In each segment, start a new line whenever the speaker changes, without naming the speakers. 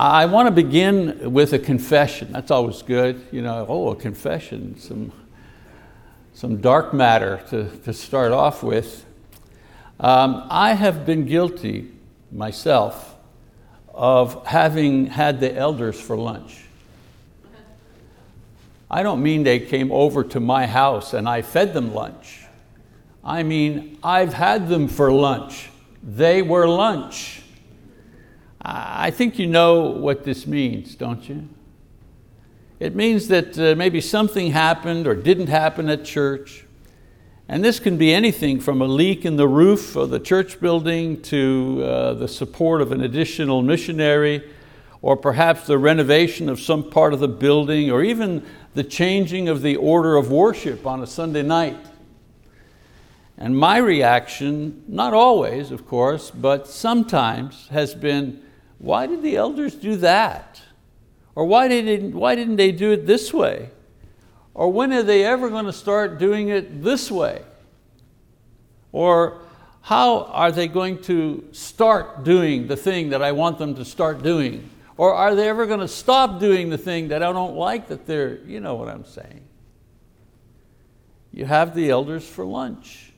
I want to begin with a confession. That's always good. You know, oh, a confession, some, some dark matter to, to start off with. Um, I have been guilty myself of having had the elders for lunch. I don't mean they came over to my house and I fed them lunch. I mean, I've had them for lunch. They were lunch. I think you know what this means, don't you? It means that uh, maybe something happened or didn't happen at church. And this can be anything from a leak in the roof of the church building to uh, the support of an additional missionary, or perhaps the renovation of some part of the building, or even the changing of the order of worship on a Sunday night. And my reaction, not always of course, but sometimes has been, why did the elders do that? Or why didn't, why didn't they do it this way? Or when are they ever going to start doing it this way? Or how are they going to start doing the thing that I want them to start doing? Or are they ever going to stop doing the thing that I don't like that they're, you know what I'm saying. You have the elders for lunch.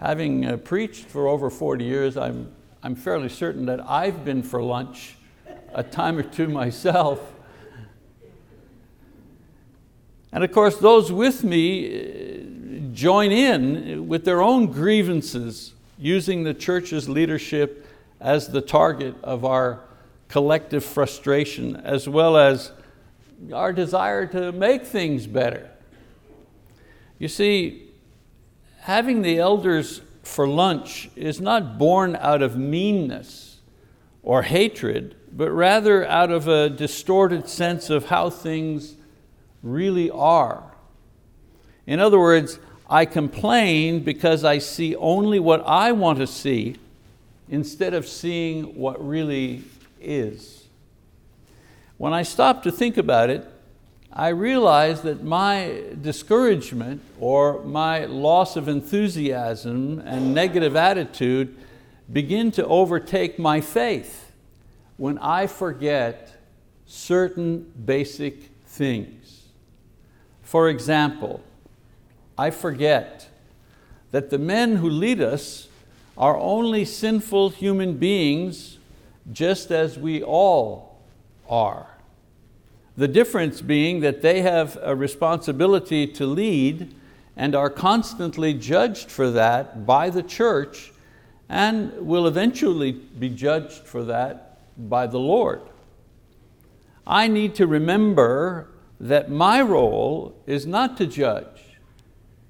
Having uh, preached for over 40 years, I'm, I'm fairly certain that I've been for lunch a time or two myself. And of course, those with me uh, join in with their own grievances, using the church's leadership as the target of our collective frustration, as well as our desire to make things better. You see, having the elders for lunch is not born out of meanness or hatred, but rather out of a distorted sense of how things really are. In other words, I complain because I see only what I want to see instead of seeing what really is. When I stop to think about it, I realized that my discouragement or my loss of enthusiasm and negative attitude begin to overtake my faith when I forget certain basic things. For example, I forget that the men who lead us are only sinful human beings just as we all are. The difference being that they have a responsibility to lead and are constantly judged for that by the church and will eventually be judged for that by the Lord. I need to remember that my role is not to judge.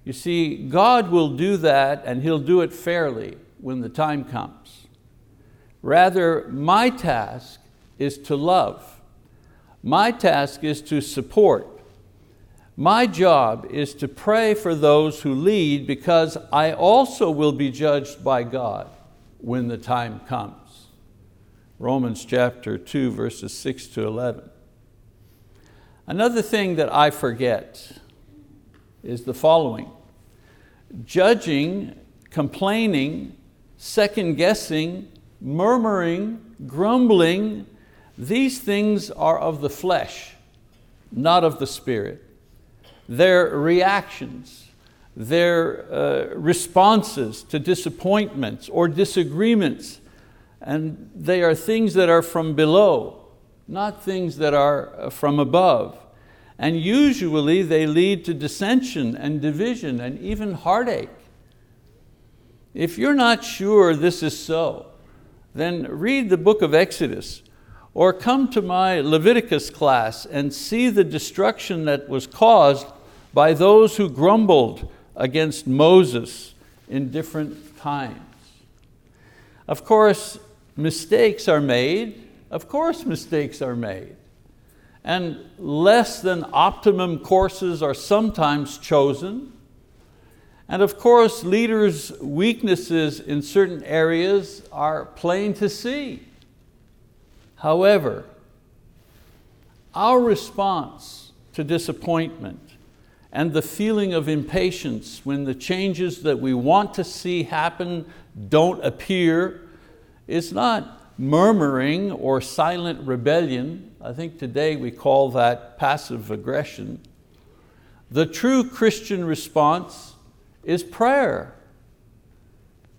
You see, God will do that and He'll do it fairly when the time comes. Rather, my task is to love my task is to support. My job is to pray for those who lead because I also will be judged by God when the time comes. Romans chapter 2 verses 6 to 11. Another thing that I forget is the following. Judging, complaining, second guessing, murmuring, grumbling, these things are of the flesh, not of the spirit. Their reactions, their uh, responses to disappointments or disagreements, and they are things that are from below, not things that are uh, from above. And usually they lead to dissension and division and even heartache. If you're not sure this is so, then read the book of Exodus or come to my Leviticus class and see the destruction that was caused by those who grumbled against Moses in different times. Of course, mistakes are made. Of course, mistakes are made. And less than optimum courses are sometimes chosen. And of course, leaders' weaknesses in certain areas are plain to see. However, our response to disappointment and the feeling of impatience when the changes that we want to see happen don't appear is not murmuring or silent rebellion. I think today we call that passive aggression. The true Christian response is prayer.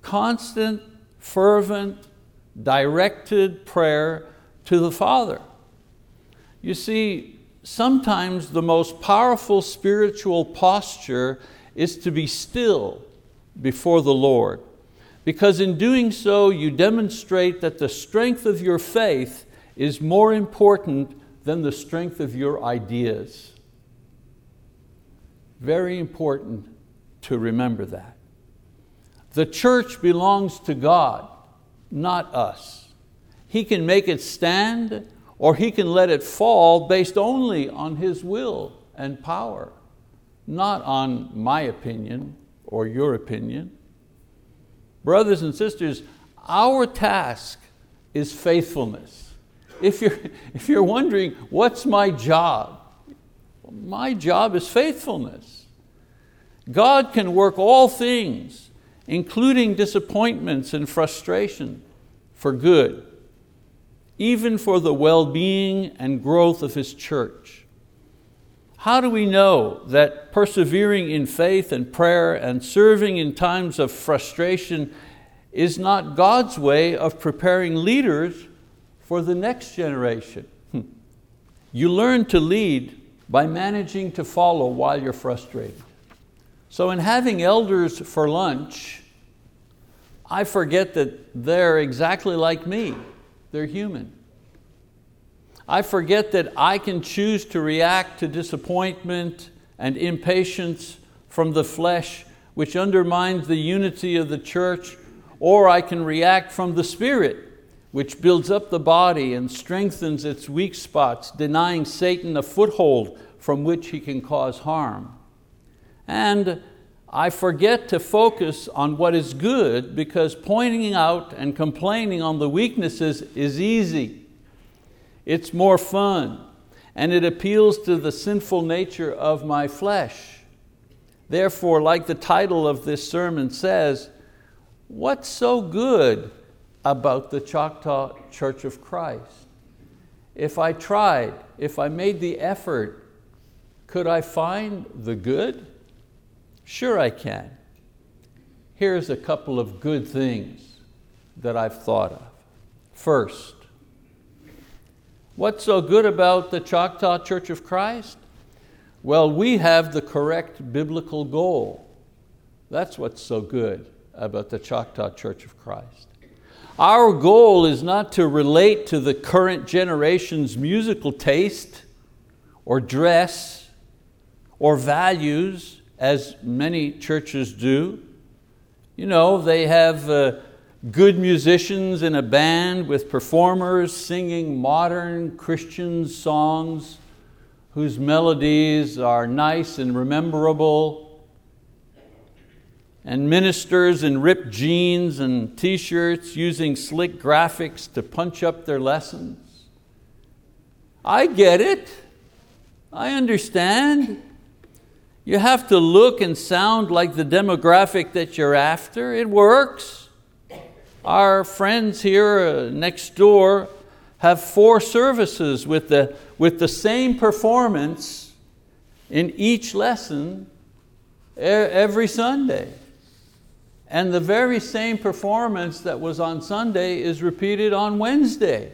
Constant, fervent, directed prayer to the Father. You see, sometimes the most powerful spiritual posture is to be still before the Lord because in doing so you demonstrate that the strength of your faith is more important than the strength of your ideas. Very important to remember that. The church belongs to God, not us. He can make it stand or He can let it fall based only on His will and power, not on my opinion or your opinion. Brothers and sisters, our task is faithfulness. If you're, if you're wondering, what's my job? My job is faithfulness. God can work all things, including disappointments and frustration, for good, even for the well-being and growth of His church. How do we know that persevering in faith and prayer and serving in times of frustration is not God's way of preparing leaders for the next generation? Hmm. You learn to lead by managing to follow while you're frustrated. So in having elders for lunch, I forget that they're exactly like me. They're human. I forget that I can choose to react to disappointment and impatience from the flesh, which undermines the unity of the church, or I can react from the spirit, which builds up the body and strengthens its weak spots, denying Satan a foothold from which he can cause harm. And I forget to focus on what is good because pointing out and complaining on the weaknesses is easy. It's more fun, and it appeals to the sinful nature of my flesh. Therefore, like the title of this sermon says, what's so good about the Choctaw Church of Christ? If I tried, if I made the effort, could I find the good? Sure I can. Here's a couple of good things that I've thought of. First, What's so good about the Choctaw Church of Christ? Well, we have the correct biblical goal. That's what's so good about the Choctaw Church of Christ. Our goal is not to relate to the current generation's musical taste or dress or values as many churches do. You know, they have uh, good musicians in a band with performers singing modern Christian songs whose melodies are nice and rememberable, and ministers in ripped jeans and t-shirts using slick graphics to punch up their lessons. I get it, I understand. You have to look and sound like the demographic that you're after, it works. Our friends here uh, next door have four services with the, with the same performance in each lesson every Sunday. And the very same performance that was on Sunday is repeated on Wednesday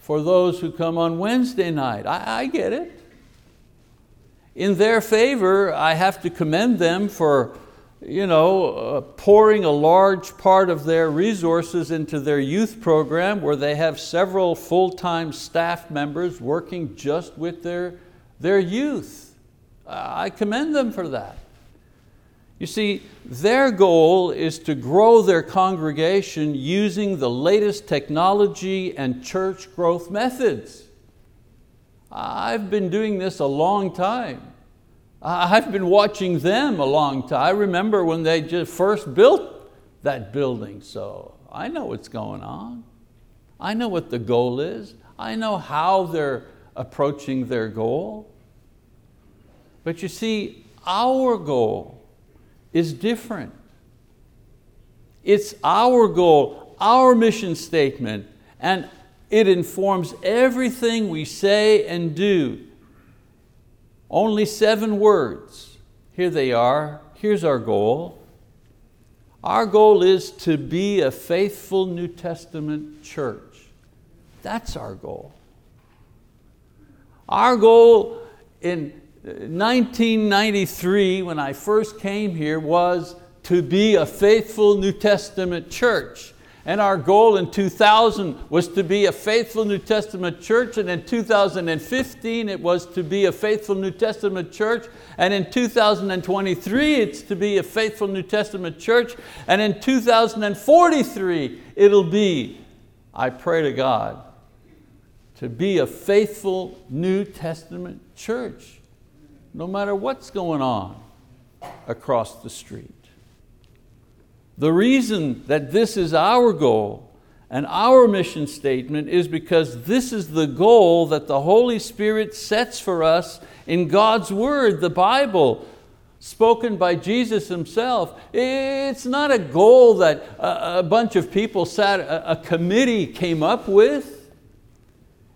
for those who come on Wednesday night. I, I get it. In their favor, I have to commend them for you know, uh, pouring a large part of their resources into their youth program where they have several full-time staff members working just with their, their youth. I commend them for that. You see, their goal is to grow their congregation using the latest technology and church growth methods. I've been doing this a long time. I've been watching them a long time. I remember when they just first built that building, so I know what's going on. I know what the goal is. I know how they're approaching their goal. But you see, our goal is different. It's our goal, our mission statement, and it informs everything we say and do. Only seven words. Here they are. Here's our goal. Our goal is to be a faithful New Testament church. That's our goal. Our goal in 1993, when I first came here, was to be a faithful New Testament church. And our goal in 2000 was to be a faithful New Testament church, and in 2015 it was to be a faithful New Testament church, and in 2023 it's to be a faithful New Testament church, and in 2043 it'll be, I pray to God, to be a faithful New Testament church, no matter what's going on across the street. The reason that this is our goal and our mission statement is because this is the goal that the Holy Spirit sets for us in God's word, the Bible, spoken by Jesus himself. It's not a goal that a bunch of people sat, a committee came up with.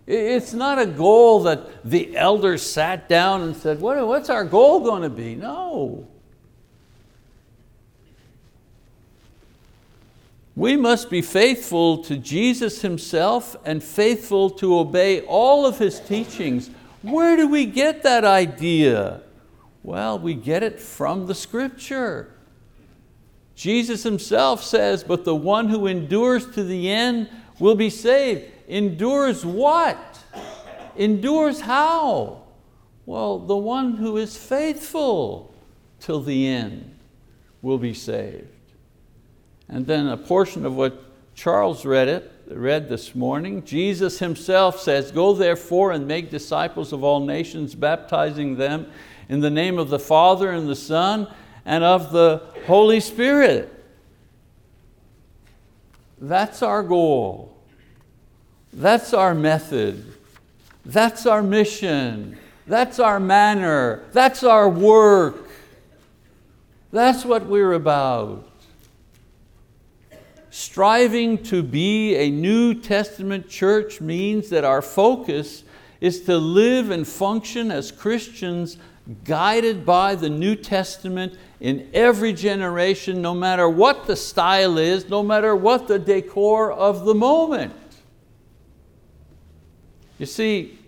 It's not a goal that the elders sat down and said, what's our goal going to be? No. We must be faithful to Jesus Himself and faithful to obey all of His teachings. Where do we get that idea? Well, we get it from the scripture. Jesus Himself says, but the one who endures to the end will be saved. Endures what? Endures how? Well, the one who is faithful till the end will be saved. And then a portion of what Charles read it, read this morning, Jesus himself says, go therefore and make disciples of all nations, baptizing them in the name of the Father and the Son and of the Holy Spirit. That's our goal. That's our method. That's our mission. That's our manner. That's our work. That's what we're about. Striving to be a New Testament church means that our focus is to live and function as Christians guided by the New Testament in every generation, no matter what the style is, no matter what the decor of the moment. You see,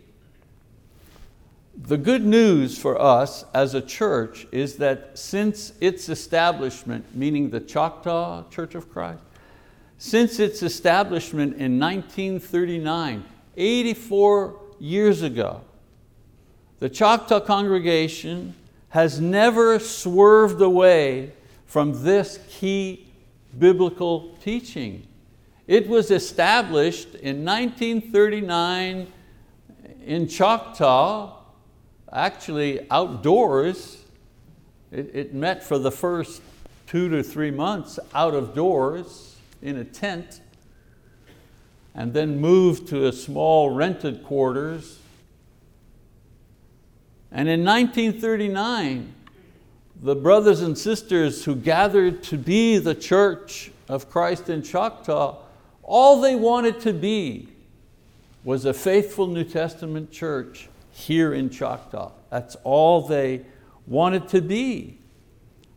the good news for us as a church is that since its establishment, meaning the Choctaw Church of Christ, since its establishment in 1939, 84 years ago, the Choctaw congregation has never swerved away from this key biblical teaching. It was established in 1939 in Choctaw, actually outdoors. It, it met for the first two to three months out of doors in a tent and then moved to a small rented quarters. And in 1939, the brothers and sisters who gathered to be the church of Christ in Choctaw, all they wanted to be was a faithful New Testament church here in Choctaw. That's all they wanted to be.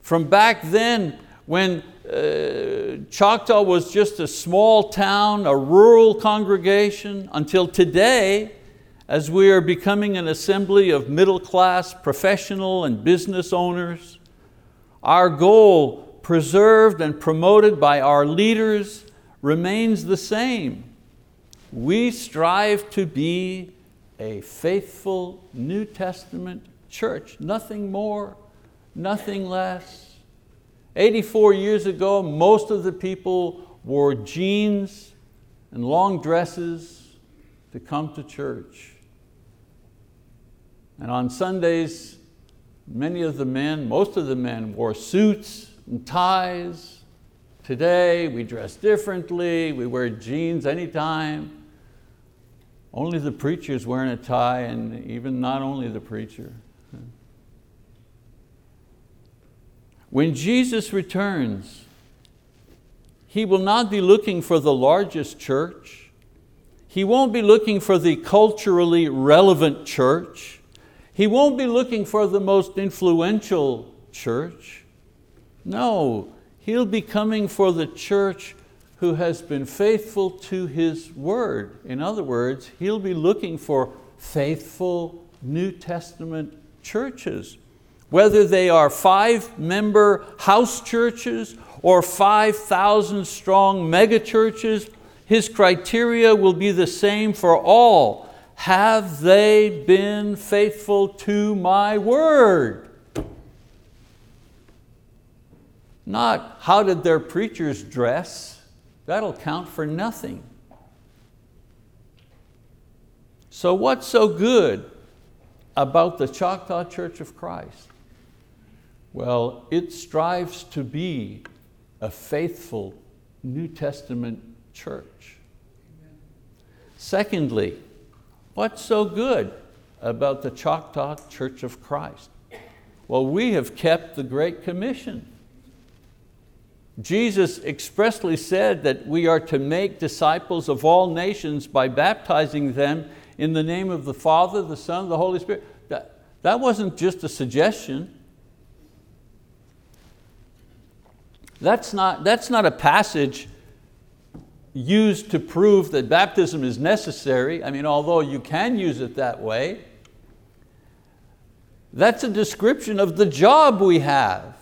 From back then, when uh, Choctaw was just a small town, a rural congregation, until today, as we are becoming an assembly of middle class professional and business owners, our goal, preserved and promoted by our leaders, remains the same. We strive to be a faithful New Testament church, nothing more, nothing less. 84 years ago, most of the people wore jeans and long dresses to come to church. And on Sundays, many of the men, most of the men wore suits and ties. Today, we dress differently, we wear jeans anytime. Only the preacher's wearing a tie, and even not only the preacher. When Jesus returns, He will not be looking for the largest church. He won't be looking for the culturally relevant church. He won't be looking for the most influential church. No, He'll be coming for the church who has been faithful to His word. In other words, He'll be looking for faithful New Testament churches. Whether they are five member house churches or 5,000 strong mega churches, His criteria will be the same for all have they been faithful to my word? Not how did their preachers dress? That'll count for nothing. So what's so good about the Choctaw Church of Christ? Well, it strives to be a faithful New Testament church. Secondly, What's so good about the Choctaw Church of Christ? Well, we have kept the Great Commission. Jesus expressly said that we are to make disciples of all nations by baptizing them in the name of the Father, the Son, the Holy Spirit. That, that wasn't just a suggestion. That's not, that's not a passage used to prove that baptism is necessary. I mean, although you can use it that way, that's a description of the job we have.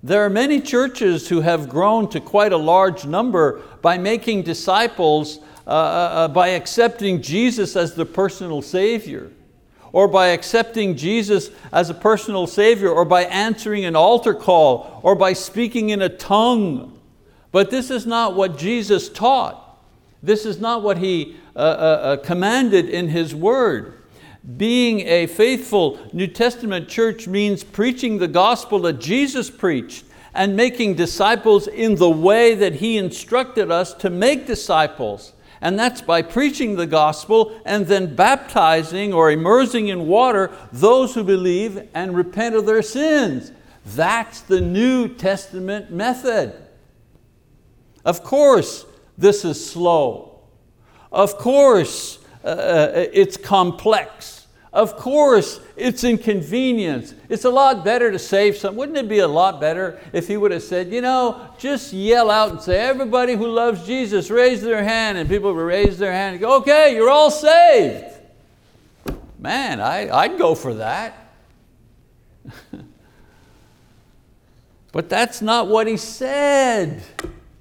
There are many churches who have grown to quite a large number by making disciples uh, uh, uh by accepting Jesus as the personal Savior or by accepting Jesus as a personal Savior or by answering an altar call or by speaking in a tongue but this is not what Jesus taught. This is not what He uh, uh, uh, commanded in His word. Being a faithful New Testament church means preaching the gospel that Jesus preached and making disciples in the way that He instructed us to make disciples. And that's by preaching the gospel and then baptizing or immersing in water those who believe and repent of their sins. That's the New Testament method. Of course, this is slow. Of course, uh, uh, it's complex. Of course, it's inconvenience. It's a lot better to save some. Wouldn't it be a lot better if he would have said, you know, just yell out and say, everybody who loves Jesus, raise their hand, and people would raise their hand and go, okay, you're all saved. Man, I, I'd go for that. but that's not what he said.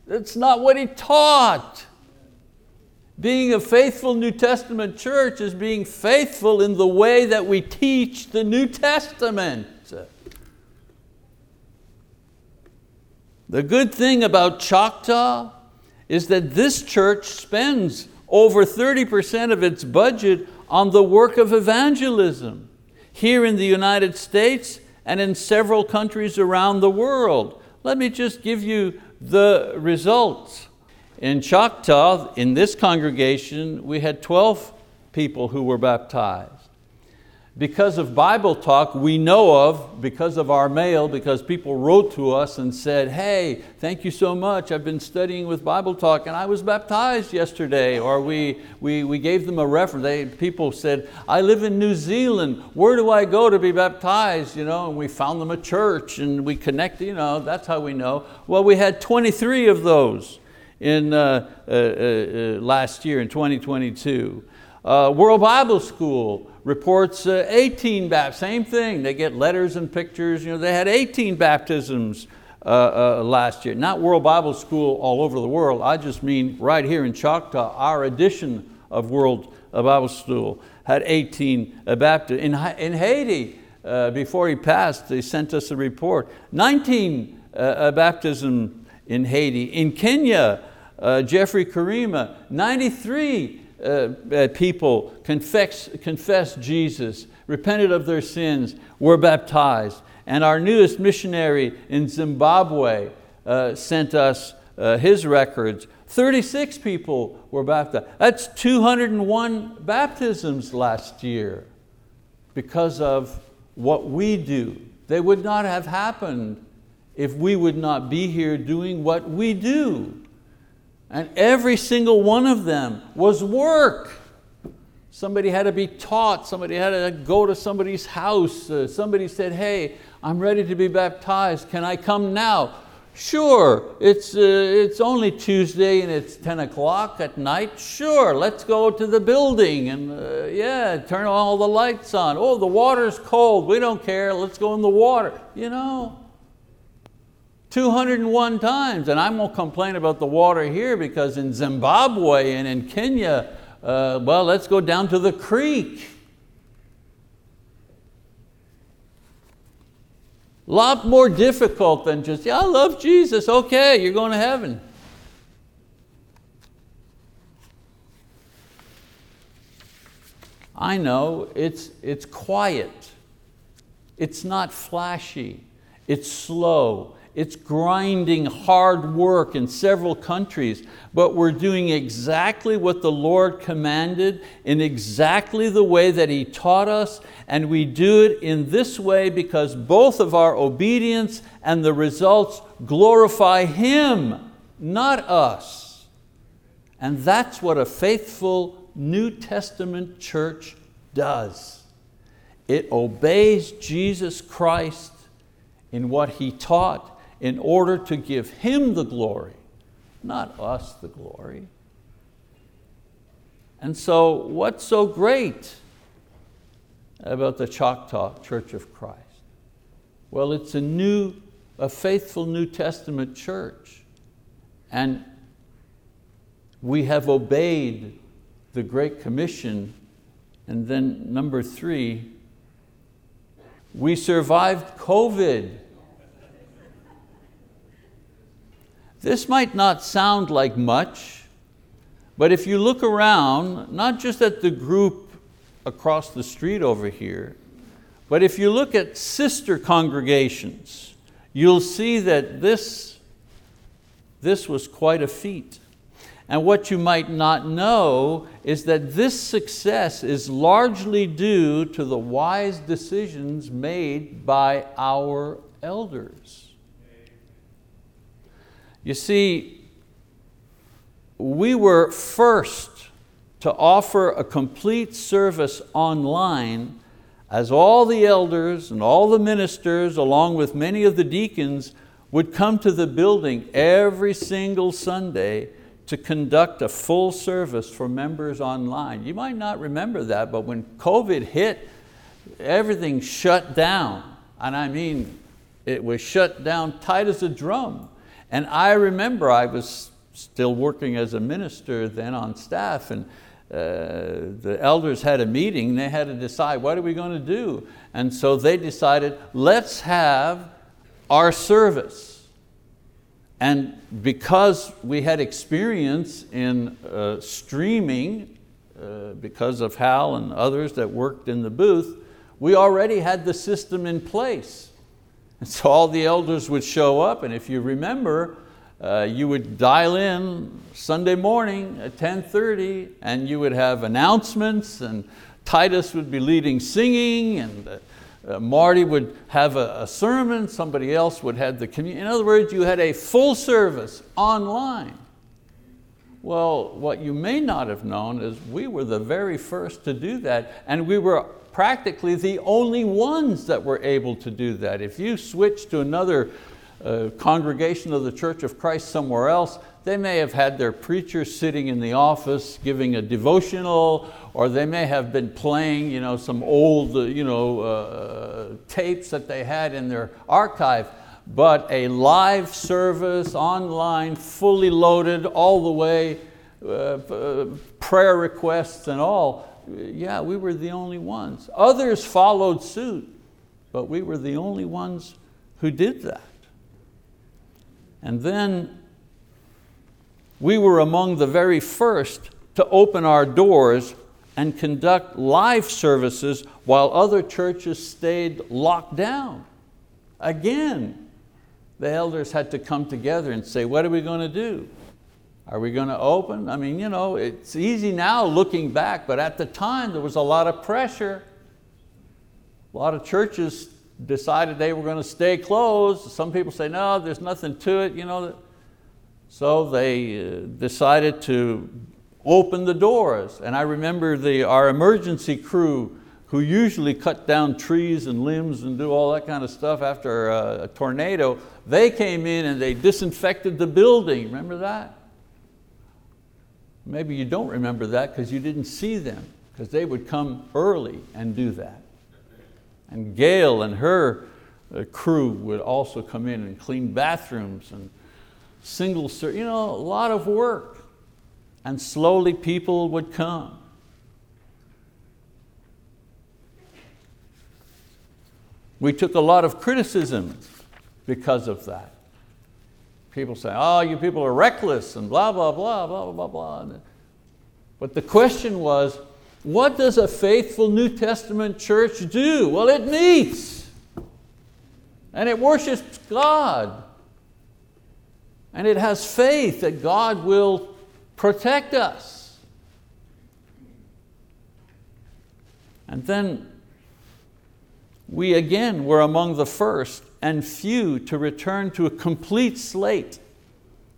That's not what he taught. Being a faithful New Testament church is being faithful in the way that we teach the New Testament. The good thing about Choctaw is that this church spends over 30% of its budget on the work of evangelism here in the United States and in several countries around the world. Let me just give you the results. In Choctaw, in this congregation, we had 12 people who were baptized. Because of Bible talk, we know of, because of our mail, because people wrote to us and said, hey, thank you so much, I've been studying with Bible talk and I was baptized yesterday. Or we, we, we gave them a reference. They, people said, I live in New Zealand, where do I go to be baptized? You know, and we found them a church and we connected, you know, that's how we know. Well, we had 23 of those in uh, uh, uh, uh last year, in 2022. Uh, World Bible School, reports uh, 18 baptisms, same thing, they get letters and pictures, you know, they had 18 baptisms uh, uh, last year. Not World Bible School all over the world, I just mean right here in Choctaw, our edition of World Bible School had 18 uh, baptisms. In, in Haiti, before he passed, they sent us a report, 19 baptism in Haiti. In Kenya, Jeffrey Karima, 93 uh, uh, people confess, confessed Jesus, repented of their sins, were baptized. And our newest missionary in Zimbabwe uh, sent us uh, his records. 36 people were baptized. That's 201 baptisms last year because of what we do. They would not have happened if we would not be here doing what we do. And every single one of them was work. Somebody had to be taught, somebody had to go to somebody's house, uh, somebody said, hey, I'm ready to be baptized, can I come now? Sure, it's, uh, it's only Tuesday and it's 10 o'clock at night. Sure, let's go to the building and uh, yeah, turn all the lights on. Oh, the water's cold, we don't care, let's go in the water. You know, 201 times, and I won't complain about the water here because in Zimbabwe and in Kenya, uh, well, let's go down to the creek. A lot more difficult than just, yeah, I love Jesus, okay, you're going to heaven. I know it's, it's quiet. It's not flashy. It's slow. It's grinding hard work in several countries, but we're doing exactly what the Lord commanded in exactly the way that He taught us, and we do it in this way because both of our obedience and the results glorify Him, not us. And that's what a faithful New Testament church does. It obeys Jesus Christ in what He taught in order to give Him the glory, not us the glory. And so what's so great about the Choctaw Church of Christ? Well, it's a new, a faithful New Testament church. And we have obeyed the Great Commission. And then number three, we survived COVID. This might not sound like much, but if you look around, not just at the group across the street over here, but if you look at sister congregations, you'll see that this, this was quite a feat. And what you might not know is that this success is largely due to the wise decisions made by our elders. You see, we were first to offer a complete service online as all the elders and all the ministers, along with many of the deacons, would come to the building every single Sunday to conduct a full service for members online. You might not remember that, but when COVID hit, everything shut down. And I mean, it was shut down tight as a drum. And I remember I was still working as a minister then on staff and uh, the elders had a meeting, they had to decide what are we going to do? And so they decided, let's have our service. And because we had experience in uh, streaming, uh, because of Hal and others that worked in the booth, we already had the system in place. And so all the elders would show up, and if you remember, uh, you would dial in Sunday morning at 10.30 and you would have announcements and Titus would be leading singing and uh, Marty would have a, a, sermon, somebody else would have the communion. In other words, you had a full service online. Well, what you may not have known is we were the very first to do that and we were practically the only ones that were able to do that. If you switch to another uh, congregation of the Church of Christ somewhere else, they may have had their preacher sitting in the office giving a devotional, or they may have been playing you know, some old uh, you know, uh, tapes that they had in their archive, but a live service, online, fully loaded, all the way, uh, uh, prayer requests and all, yeah, we were the only ones. Others followed suit, but we were the only ones who did that. And then we were among the very first to open our doors and conduct live services while other churches stayed locked down. Again, the elders had to come together and say, what are we going to do? Are we going to open? I mean, you know, it's easy now looking back, but at the time there was a lot of pressure. A lot of churches decided they were going to stay closed. Some people say, no, there's nothing to it. You know. So they uh, decided to open the doors. And I remember the, our emergency crew who usually cut down trees and limbs and do all that kind of stuff after a, a tornado, they came in and they disinfected the building. Remember that? Maybe you don't remember that because you didn't see them, because they would come early and do that. And Gail and her uh, crew would also come in and clean bathrooms and single, you know, a lot of work. And slowly people would come. We took a lot of criticism because of that. People say, oh, you people are reckless and blah, blah, blah, blah, blah, blah. But the question was, what does a faithful New Testament church do? Well, it meets and it worships God. And it has faith that God will protect us. And then we again were among the first and few to return to a complete slate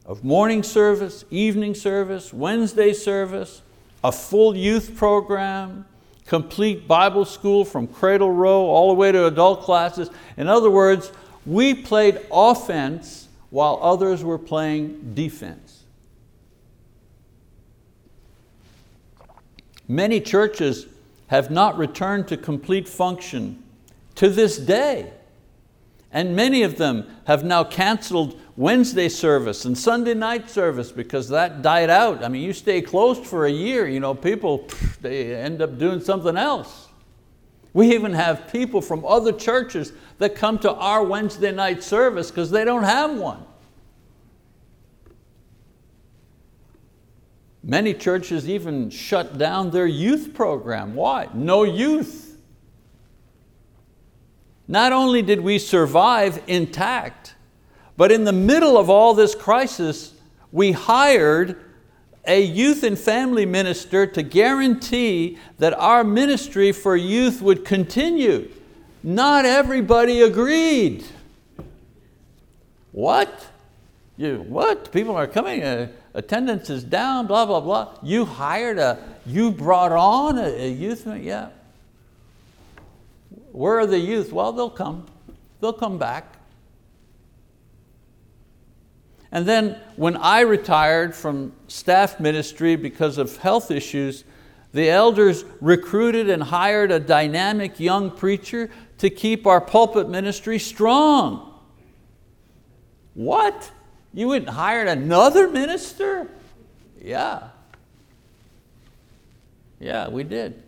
of morning service, evening service, Wednesday service, a full youth program, complete Bible school from cradle roll all the way to adult classes. In other words, we played offense while others were playing defense. Many churches have not returned to complete function to this day. And many of them have now canceled Wednesday service and Sunday night service because that died out. I mean, you stay closed for a year, you know, people, they end up doing something else. We even have people from other churches that come to our Wednesday night service because they don't have one. Many churches even shut down their youth program. Why? No youth. Not only did we survive intact, but in the middle of all this crisis, we hired a youth and family minister to guarantee that our ministry for youth would continue. Not everybody agreed. What? You, what? People are coming, uh, attendance is down, blah, blah, blah. You hired a, you brought on a, a youth, yeah. Where are the youth? Well, they'll come. They'll come back. And then when I retired from staff ministry because of health issues, the elders recruited and hired a dynamic young preacher to keep our pulpit ministry strong. What? You went and hired another minister? Yeah. Yeah, we did.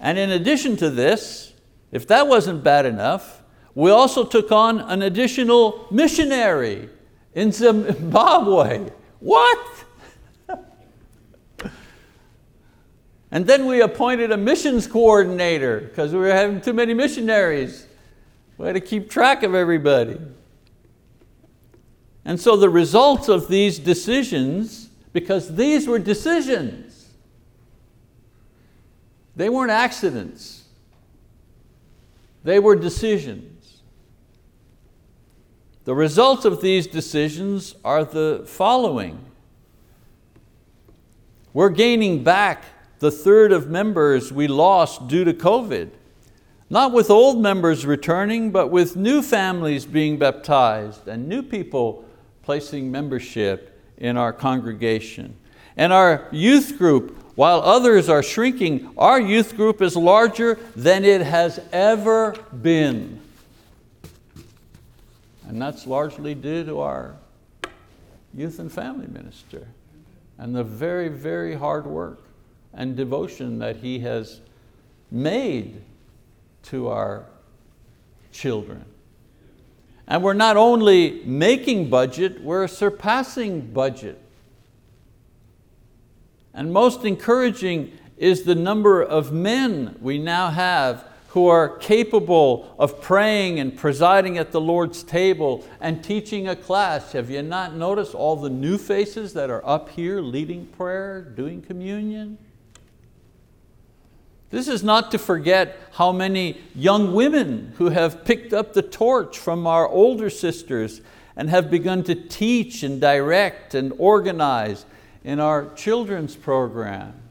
And in addition to this, if that wasn't bad enough, we also took on an additional missionary in Zimbabwe. What? and then we appointed a missions coordinator because we were having too many missionaries. We had to keep track of everybody. And so the results of these decisions, because these were decisions, they weren't accidents. They were decisions. The results of these decisions are the following. We're gaining back the third of members we lost due to COVID. Not with old members returning, but with new families being baptized and new people placing membership in our congregation. And our youth group while others are shrinking, our youth group is larger than it has ever been. And that's largely due to our youth and family minister and the very, very hard work and devotion that he has made to our children. And we're not only making budget, we're surpassing budget. And most encouraging is the number of men we now have who are capable of praying and presiding at the Lord's table and teaching a class. Have you not noticed all the new faces that are up here leading prayer, doing communion? This is not to forget how many young women who have picked up the torch from our older sisters and have begun to teach and direct and organize in our children's program.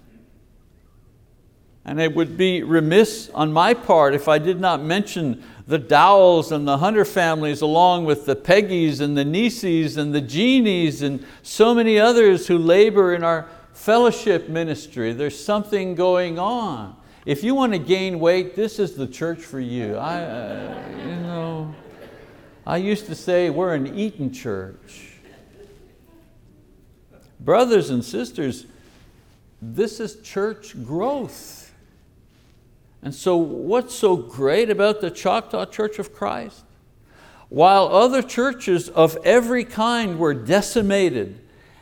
And it would be remiss on my part if I did not mention the Dowells and the Hunter families along with the Peggies and the Nieces and the Jeannies and so many others who labor in our fellowship ministry. There's something going on. If you want to gain weight, this is the church for you. I, uh, you know, I used to say we're an eating church. Brothers and sisters, this is church growth. And so what's so great about the Choctaw Church of Christ? While other churches of every kind were decimated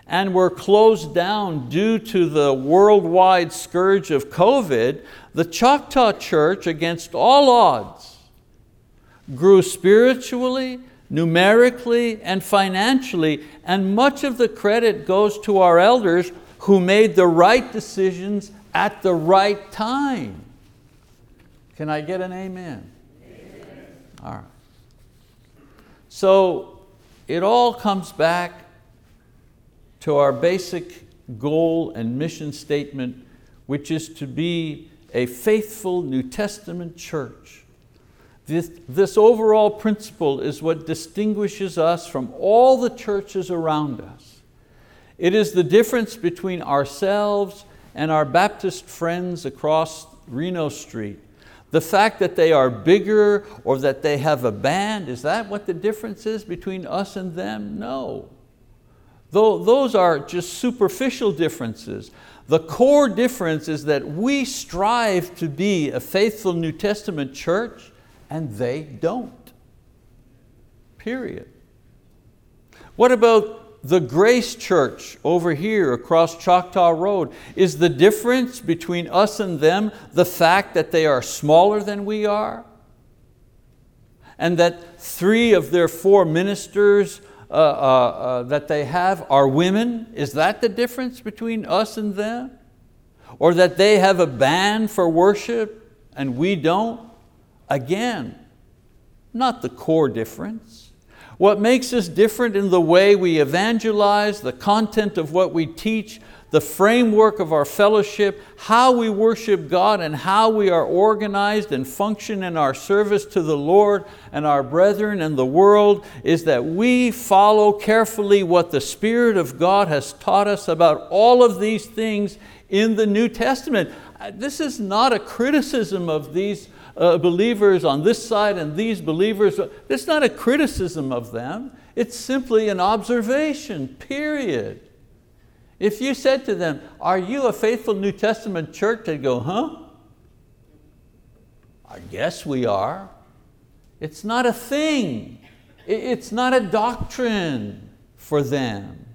and were closed down due to the worldwide scourge of COVID, the Choctaw Church, against all odds, grew spiritually, numerically, and financially, and much of the credit goes to our elders who made the right decisions at the right time. Can I get an amen? amen? All right. So it all comes back to our basic goal and mission statement, which is to be a faithful New Testament church. This, this overall principle is what distinguishes us from all the churches around us. It is the difference between ourselves and our Baptist friends across Reno Street. The fact that they are bigger or that they have a band, is that what the difference is between us and them? No. Though those are just superficial differences. The core difference is that we strive to be a faithful New Testament church and they don't. Period. What about the Grace Church over here across Choctaw Road? Is the difference between us and them the fact that they are smaller than we are? And that three of their four ministers uh, uh, uh, that they have are women? Is that the difference between us and them? Or that they have a band for worship and we don't? Again, not the core difference. What makes us different in the way we evangelize, the content of what we teach, the framework of our fellowship, how we worship God and how we are organized and function in our service to the Lord and our brethren and the world is that we follow carefully what the Spirit of God has taught us about all of these things in the New Testament. Uh, this is not a criticism of these uh, believers on this side and these believers. It's not a criticism of them. It's simply an observation, period. If you said to them, are you a faithful New Testament church? They'd go, huh? I guess we are. It's not a thing. It's not a doctrine for them.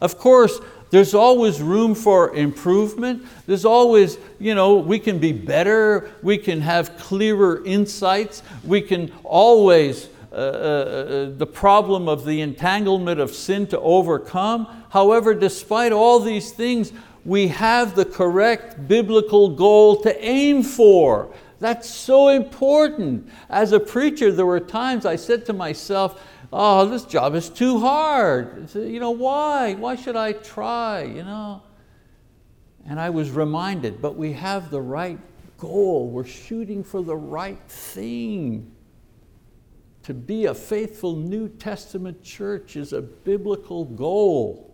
Of course, there's always room for improvement. There's always, you know, we can be better, we can have clearer insights, we can always uh, uh, uh, the problem of the entanglement of sin to overcome. However, despite all these things, we have the correct biblical goal to aim for. That's so important. As a preacher, there were times I said to myself, oh, this job is too hard. Uh, you know, why? Why should I try? You know? And I was reminded, but we have the right goal. We're shooting for the right thing. To be a faithful New Testament church is a biblical goal.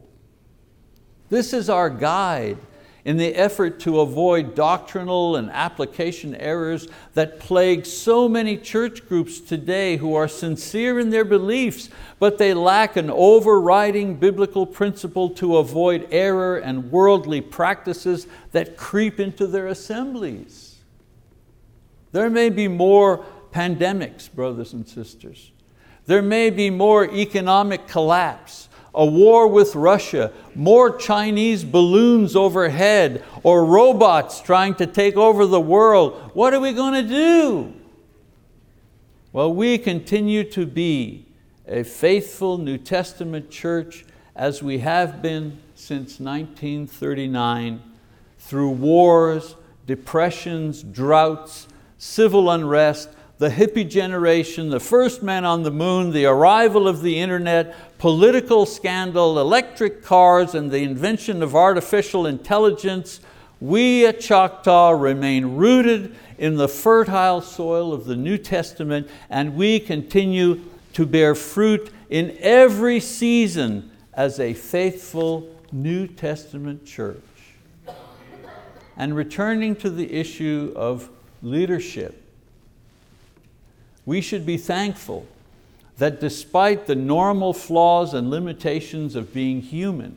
This is our guide in the effort to avoid doctrinal and application errors that plague so many church groups today who are sincere in their beliefs, but they lack an overriding biblical principle to avoid error and worldly practices that creep into their assemblies. There may be more pandemics, brothers and sisters. There may be more economic collapse, a war with Russia, more Chinese balloons overhead, or robots trying to take over the world. What are we going to do? Well, we continue to be a faithful New Testament church as we have been since 1939 through wars, depressions, droughts, civil unrest, the hippie generation, the first man on the moon, the arrival of the internet, political scandal, electric cars, and the invention of artificial intelligence, we at Choctaw remain rooted in the fertile soil of the New Testament and we continue to bear fruit in every season as a faithful New Testament church. And returning to the issue of leadership, we should be thankful that despite the normal flaws and limitations of being human,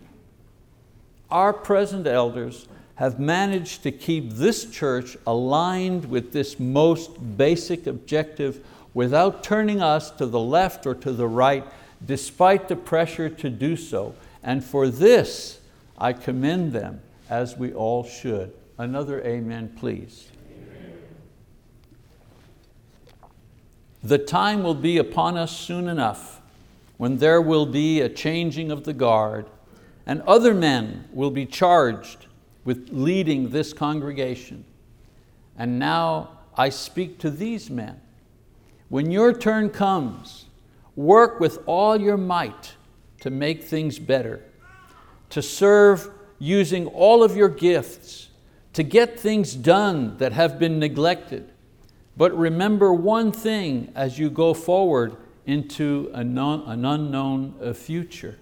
our present elders have managed to keep this church aligned with this most basic objective without turning us to the left or to the right, despite the pressure to do so. And for this, I commend them as we all should. Another amen, please. The time will be upon us soon enough when there will be a changing of the guard and other men will be charged with leading this congregation. And now I speak to these men. When your turn comes, work with all your might to make things better, to serve using all of your gifts, to get things done that have been neglected, but remember one thing as you go forward into an unknown uh, future.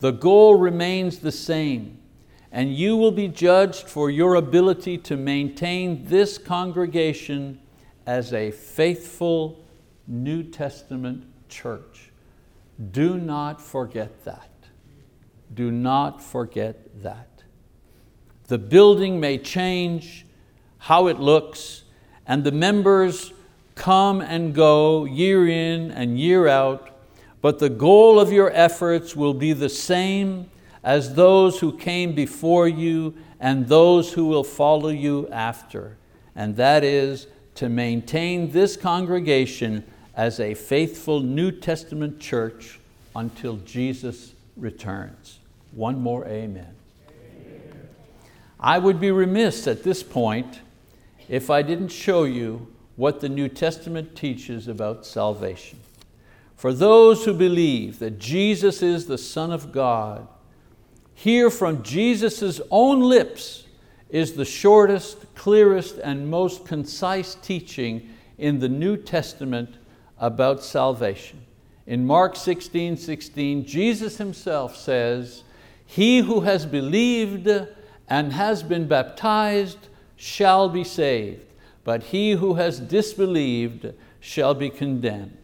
The goal remains the same, and you will be judged for your ability to maintain this congregation as a faithful New Testament church. Do not forget that. Do not forget that. The building may change, how it looks, and the members come and go year in and year out, but the goal of your efforts will be the same as those who came before you and those who will follow you after, and that is to maintain this congregation as a faithful New Testament church until Jesus returns. One more amen. amen. I would be remiss at this point if I didn't show you what the New Testament teaches about salvation. For those who believe that Jesus is the Son of God, hear from Jesus' own lips is the shortest, clearest, and most concise teaching in the New Testament about salvation. In Mark 16, 16, Jesus himself says, He who has believed and has been baptized shall be saved, but he who has disbelieved shall be condemned.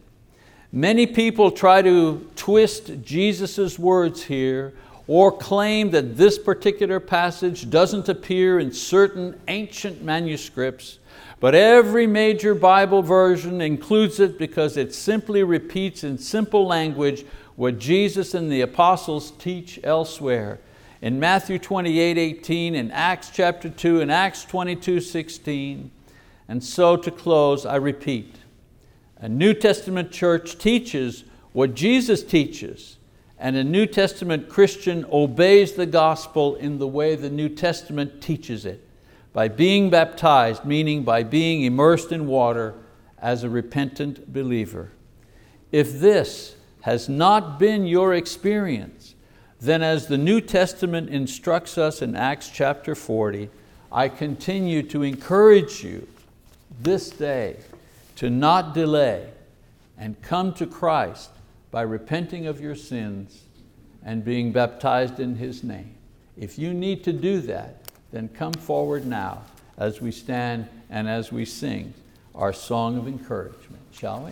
Many people try to twist Jesus' words here or claim that this particular passage doesn't appear in certain ancient manuscripts, but every major Bible version includes it because it simply repeats in simple language what Jesus and the apostles teach elsewhere in Matthew 28, 18, in Acts chapter 2, in Acts 22, 16. And so to close, I repeat, a New Testament church teaches what Jesus teaches, and a New Testament Christian obeys the gospel in the way the New Testament teaches it, by being baptized, meaning by being immersed in water as a repentant believer. If this has not been your experience, then as the New Testament instructs us in Acts chapter 40, I continue to encourage you this day to not delay and come to Christ by repenting of your sins and being baptized in His name. If you need to do that, then come forward now as we stand and as we sing our song of encouragement, shall we?